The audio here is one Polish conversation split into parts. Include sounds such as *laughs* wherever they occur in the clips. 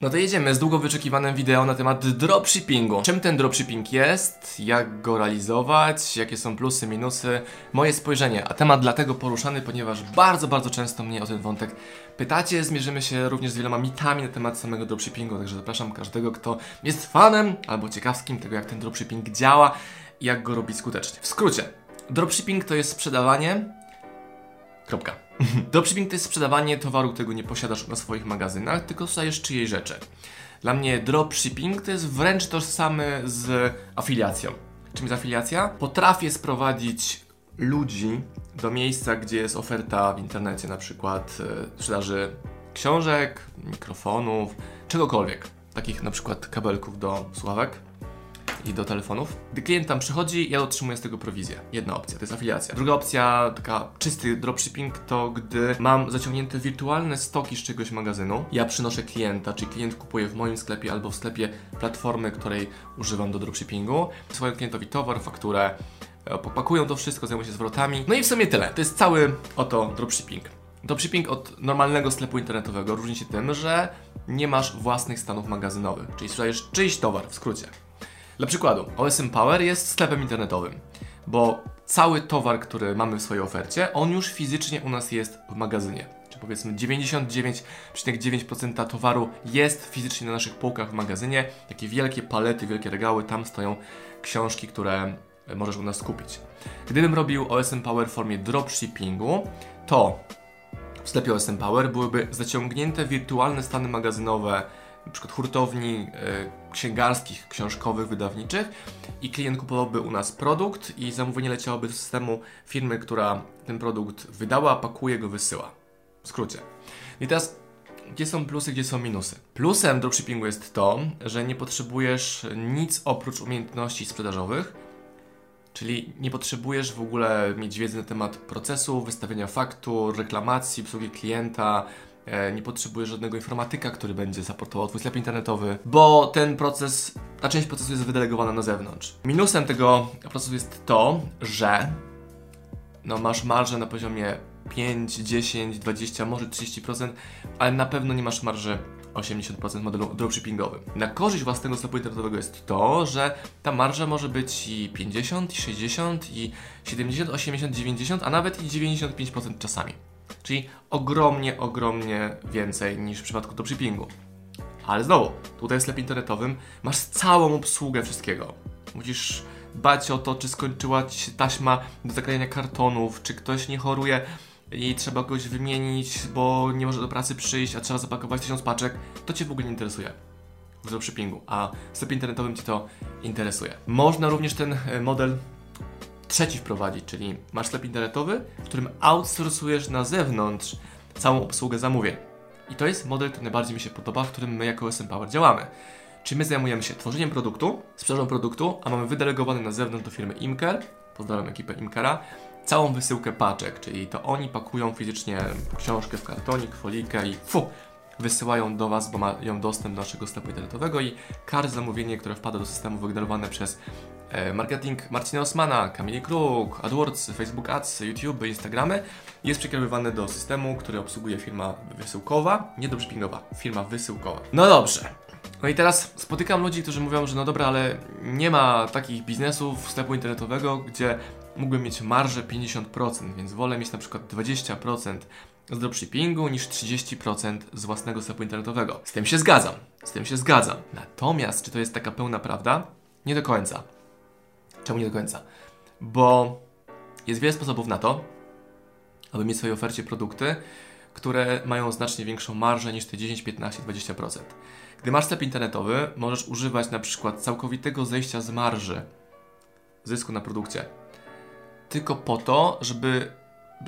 No to jedziemy z długo wyczekiwanym wideo na temat dropshippingu. Czym ten dropshipping jest, jak go realizować, jakie są plusy, minusy, moje spojrzenie. A temat dlatego poruszany, ponieważ bardzo, bardzo często mnie o ten wątek pytacie. Zmierzymy się również z wieloma mitami na temat samego dropshippingu, także zapraszam każdego, kto jest fanem albo ciekawskim tego, jak ten dropshipping działa i jak go robić skutecznie. W skrócie, dropshipping to jest sprzedawanie Kropka. *laughs* Dropshipping to jest sprzedawanie towaru, którego nie posiadasz na swoich magazynach, tylko sprzedajesz czyjej rzeczy. Dla mnie dropshipping to jest wręcz tożsamy z afiliacją. Czym jest afiliacja? Potrafię sprowadzić ludzi do miejsca, gdzie jest oferta w internecie, na przykład e, sprzedaży książek, mikrofonów, czegokolwiek. Takich na przykład kabelków do słuchawek i do telefonów. Gdy klient tam przychodzi, ja otrzymuję z tego prowizję. Jedna opcja, to jest afiliacja. Druga opcja, taka czysty dropshipping, to gdy mam zaciągnięte wirtualne stoki z czegoś magazynu, ja przynoszę klienta, czyli klient kupuje w moim sklepie albo w sklepie platformy, której używam do dropshippingu, swoim klientowi towar, fakturę, e, popakują to wszystko, zajmują się zwrotami. No i w sumie tyle. To jest cały oto dropshipping. Dropshipping od normalnego sklepu internetowego różni się tym, że nie masz własnych stanów magazynowych, czyli sprzedajesz czyjś towar, w skrócie. Dla przykładu, OSM Power jest sklepem internetowym, bo cały towar, który mamy w swojej ofercie, on już fizycznie u nas jest w magazynie. Czy powiedzmy 99,9% towaru jest fizycznie na naszych półkach w magazynie. Takie wielkie palety, wielkie regały, tam stoją książki, które możesz u nas kupić. Gdybym robił OSM Power w formie dropshippingu, to w sklepie OSM Power byłyby zaciągnięte wirtualne stany magazynowe przykład hurtowni e, księgarskich, książkowych, wydawniczych i klient kupowałby u nas produkt i zamówienie leciałoby do systemu firmy, która ten produkt wydała, pakuje go, wysyła. W skrócie. I teraz gdzie są plusy, gdzie są minusy? Plusem dropshippingu jest to, że nie potrzebujesz nic oprócz umiejętności sprzedażowych, czyli nie potrzebujesz w ogóle mieć wiedzy na temat procesu, wystawienia faktur, reklamacji, obsługi klienta, nie potrzebujesz żadnego informatyka, który będzie supportował twój sklep internetowy, bo ten proces, ta część procesu jest wydelegowana na zewnątrz. Minusem tego procesu jest to, że no, masz marżę na poziomie 5, 10, 20, może 30%, ale na pewno nie masz marży 80% w modelu dropshippingowym. Na korzyść własnego sklepu internetowego jest to, że ta marża może być i 50, i 60, i 70, 80, 90, a nawet i 95% czasami. Czyli ogromnie, ogromnie więcej niż w przypadku dropshippingu. Ale znowu, tutaj w sklepie internetowym masz całą obsługę wszystkiego. Musisz bać o to, czy skończyła ci się taśma do zaklejenia kartonów, czy ktoś nie choruje i trzeba kogoś wymienić, bo nie może do pracy przyjść, a trzeba zapakować tysiąc paczek. To Cię w ogóle nie interesuje w dropshippingu, a w sklepie internetowym Cię to interesuje. Można również ten e, model trzeci wprowadzić, czyli masz sklep internetowy, w którym outsourcujesz na zewnątrz całą obsługę zamówień. I to jest model, który najbardziej mi się podoba, w którym my jako SM Power działamy. Czyli my zajmujemy się tworzeniem produktu, sprzedażą produktu, a mamy wydelegowane na zewnątrz do firmy Imker, pozdrawiam ekipę Imkera, całą wysyłkę paczek, czyli to oni pakują fizycznie książkę w kartonik, folikę i fu, wysyłają do Was, bo mają dostęp do naszego sklepu internetowego i każde zamówienie, które wpada do systemu wygenerowane przez marketing Marcina Osmana, Kamili Kruk, AdWords, Facebook Ads, YouTube, Instagramy jest przekierowywany do systemu, który obsługuje firma wysyłkowa, nie dropshippingowa, firma wysyłkowa. No dobrze. No i teraz spotykam ludzi, którzy mówią, że no dobra, ale nie ma takich biznesów sklepu internetowego, gdzie mógłbym mieć marżę 50%, więc wolę mieć na przykład 20% z dropshippingu niż 30% z własnego sklepu internetowego. Z tym się zgadzam, z tym się zgadzam. Natomiast czy to jest taka pełna prawda? Nie do końca. Czemu nie do końca? Bo jest wiele sposobów na to, aby mieć w swojej ofercie produkty, które mają znacznie większą marżę niż te 10, 15, 20%. Gdy masz sklep internetowy, możesz używać na przykład całkowitego zejścia z marży zysku na produkcie. Tylko po to, żeby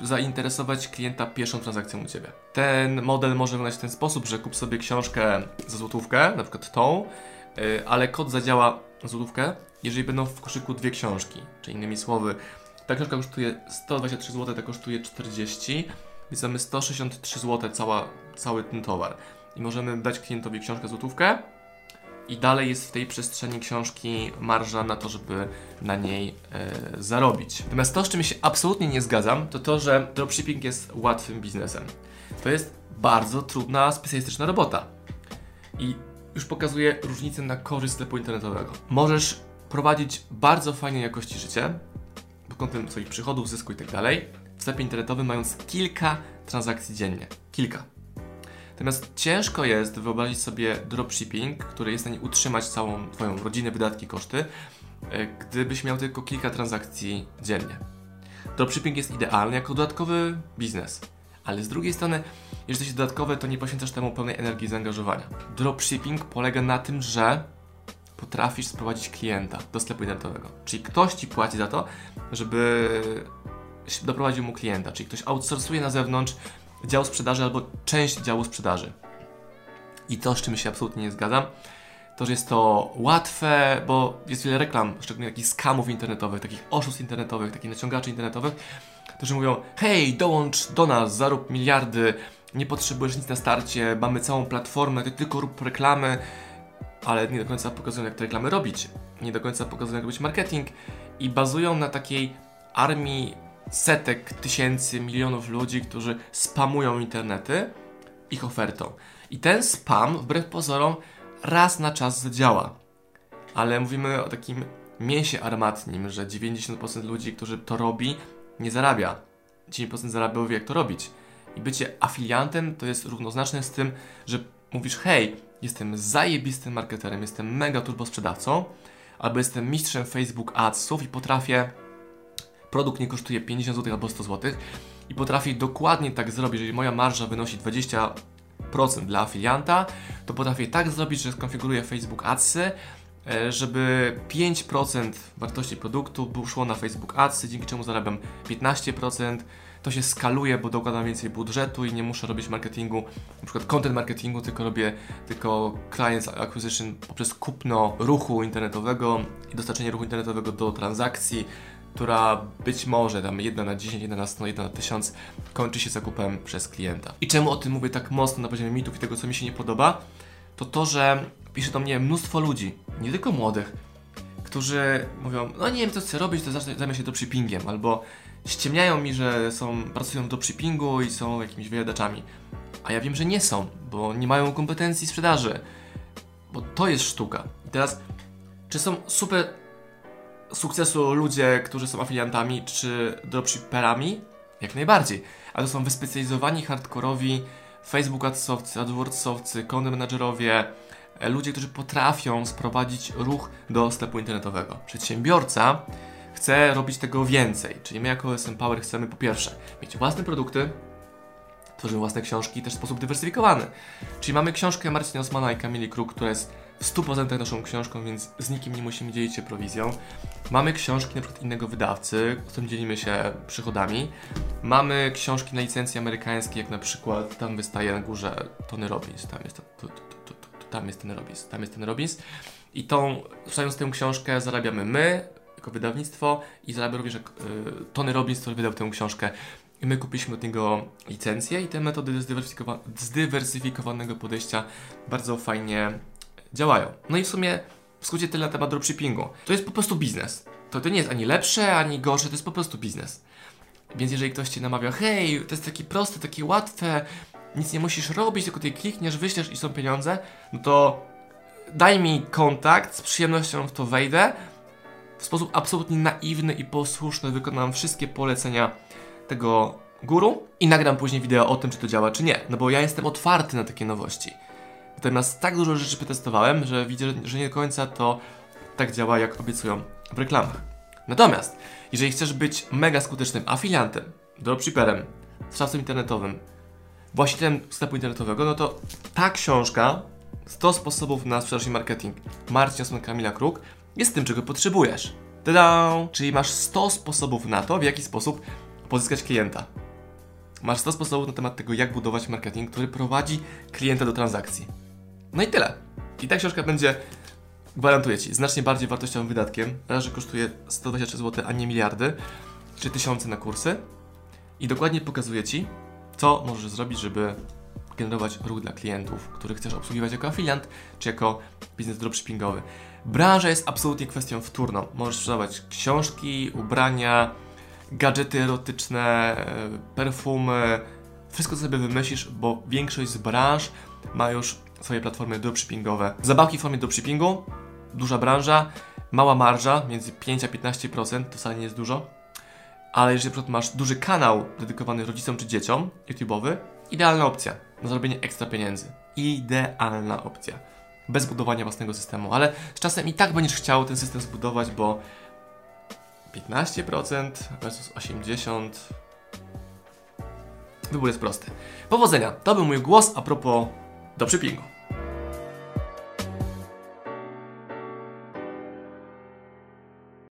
zainteresować klienta pierwszą transakcją u Ciebie. Ten model może wyglądać w ten sposób, że kup sobie książkę za złotówkę, na przykład tą, yy, ale kod zadziała złotówkę, jeżeli będą w koszyku dwie książki. Czy innymi słowy, ta książka kosztuje 123 zł, ta kosztuje 40, więc mamy 163 zł cała, cały ten towar. I możemy dać klientowi książkę złotówkę i dalej jest w tej przestrzeni książki marża na to, żeby na niej e, zarobić. Natomiast to, z czym się absolutnie nie zgadzam, to to, że dropshipping jest łatwym biznesem. To jest bardzo trudna, specjalistyczna robota. I już pokazuję różnicę na korzyść sklepu internetowego. Możesz prowadzić bardzo fajnej jakości życie pod kątem swoich przychodów, zysku i tak w sklepie internetowym mając kilka transakcji dziennie. Kilka. Natomiast ciężko jest wyobrazić sobie dropshipping, który jest w stanie utrzymać całą Twoją rodzinę, wydatki, koszty, e, gdybyś miał tylko kilka transakcji dziennie. Dropshipping jest idealny jako dodatkowy biznes, ale z drugiej strony, jeżeli jesteś dodatkowy, to nie poświęcasz temu pełnej energii i zaangażowania. Dropshipping polega na tym, że potrafisz sprowadzić klienta do sklepu internetowego. Czyli ktoś ci płaci za to, żeby doprowadził mu klienta, czyli ktoś outsourcuje na zewnątrz dział sprzedaży albo część działu sprzedaży. I to, z czym się absolutnie nie zgadzam, to, że jest to łatwe, bo jest wiele reklam, szczególnie takich skamów internetowych, takich oszustw internetowych, takich naciągaczy internetowych, którzy mówią: hej, dołącz do nas, zarób miliardy, nie potrzebujesz nic na starcie, mamy całą platformę, ty tylko rób reklamy, ale nie do końca pokazują, jak te reklamy robić, nie do końca pokazują, jak robić marketing i bazują na takiej armii setek, tysięcy, milionów ludzi, którzy spamują internety ich ofertą. I ten spam, wbrew pozorom, raz na czas zadziała. Ale mówimy o takim mięsie armatnim, że 90% ludzi, którzy to robi, nie zarabia. 10% zarabia, wie jak to robić. I bycie afiliantem to jest równoznaczne z tym, że mówisz, hej, jestem zajebistym marketerem, jestem mega turbo sprzedawcą, albo jestem mistrzem Facebook Adsów i potrafię produkt nie kosztuje 50 zł albo 100 zł i potrafię dokładnie tak zrobić, jeżeli moja marża wynosi 20% dla afilianta, to potrafię tak zrobić, że skonfiguruję Facebook Adsy, żeby 5% wartości produktu było szło na Facebook Adsy, dzięki czemu zarabiam 15%. To się skaluje, bo dokładam więcej budżetu i nie muszę robić marketingu, na przykład content marketingu, tylko robię tylko clients acquisition poprzez kupno ruchu internetowego i dostarczenie ruchu internetowego do transakcji, która być może tam 1 na 10, 1 na 100, 1 na 1000 kończy się zakupem przez klienta. I czemu o tym mówię tak mocno na poziomie mitów i tego, co mi się nie podoba, to to, że pisze do mnie mnóstwo ludzi, nie tylko młodych, którzy mówią, no nie wiem co chcę robić, to zacznę, zajmę się dropshippingiem, albo ściemniają mi, że są, pracują w dropshippingu i są jakimiś wyjadaczami. A ja wiem, że nie są, bo nie mają kompetencji sprzedaży. Bo to jest sztuka. I teraz, czy są super sukcesu ludzie, którzy są afiliantami czy dropshipperami? Jak najbardziej. Ale to są wyspecjalizowani, hardkorowi Facebook Adsowcy, AdWordsowcy, content managerowie, ludzie, którzy potrafią sprowadzić ruch do sklepu internetowego. Przedsiębiorca chce robić tego więcej, czyli my jako SM Power chcemy po pierwsze mieć własne produkty, tworzymy własne książki też w sposób dywersyfikowany. Czyli mamy książkę Marcina Osmana i Kamili Kruk, która jest w 100% naszą książką, więc z nikim nie musimy dzielić się prowizją. Mamy książki na przykład innego wydawcy, z którym dzielimy się przychodami. Mamy książki na licencji amerykańskiej, jak na przykład tam wystaje na górze Tony Robbins, tam jest, tu, tu, tu, tam jest Tony Robbins, tam jest Tony Robbins. I tą, sprzedając tę książkę zarabiamy my, jako wydawnictwo i zarabia również y, Tony Robbins, który wydał tę książkę. I my kupiliśmy od niego licencję i te metody zdywersyfikowanego podejścia bardzo fajnie działają. No i w sumie w skrócie tyle na temat dropshippingu. To jest po prostu biznes. To, to nie jest ani lepsze, ani gorsze, to jest po prostu biznes. Więc jeżeli ktoś Cię namawia, hej, to jest takie proste, takie łatwe, nic nie musisz robić, tylko Ty klikniesz, wyślesz i są pieniądze, no to daj mi kontakt, z przyjemnością w to wejdę. W sposób absolutnie naiwny i posłuszny wykonam wszystkie polecenia tego guru i nagram później wideo o tym, czy to działa, czy nie. No bo ja jestem otwarty na takie nowości. Natomiast tak dużo rzeczy przetestowałem, że widzę, że nie do końca to tak działa, jak obiecują w reklamach. Natomiast, jeżeli chcesz być mega skutecznym afiliantem, dropshipperem, sprzedawcą internetowym, właścicielem sklepu internetowego, no to ta książka 100 sposobów na sprzedaż i marketing Marcin Osman Kamila Kruk jest tym, czego potrzebujesz. Tada! Czyli masz 100 sposobów na to, w jaki sposób pozyskać klienta. Masz 100 sposobów na temat tego, jak budować marketing, który prowadzi klienta do transakcji. No i tyle. I ta książka będzie, gwarantuję Ci, znacznie bardziej wartościowym wydatkiem. Raz, że kosztuje 123 zł, a nie miliardy, czy tysiące na kursy. I dokładnie pokazuje Ci, co możesz zrobić, żeby generować ruch dla klientów, których chcesz obsługiwać jako afiliant, czy jako biznes dropshippingowy. Branża jest absolutnie kwestią wtórną. Możesz sprzedawać książki, ubrania, gadżety erotyczne, e, perfumy, wszystko co sobie wymyślisz, bo większość z branż ma już swoje platformy dropshippingowe. Zabawki w formie dropshippingu, duża branża, mała marża, między 5 a 15%, to wcale nie jest dużo. Ale jeżeli masz duży kanał dedykowany rodzicom czy dzieciom, YouTube'owy, idealna opcja na zarobienie ekstra pieniędzy. Idealna opcja. Bez budowania własnego systemu, ale z czasem i tak będziesz chciał ten system zbudować, bo 15% versus 80%. Wybór jest prosty. Powodzenia. To był mój głos a propos do przypingu.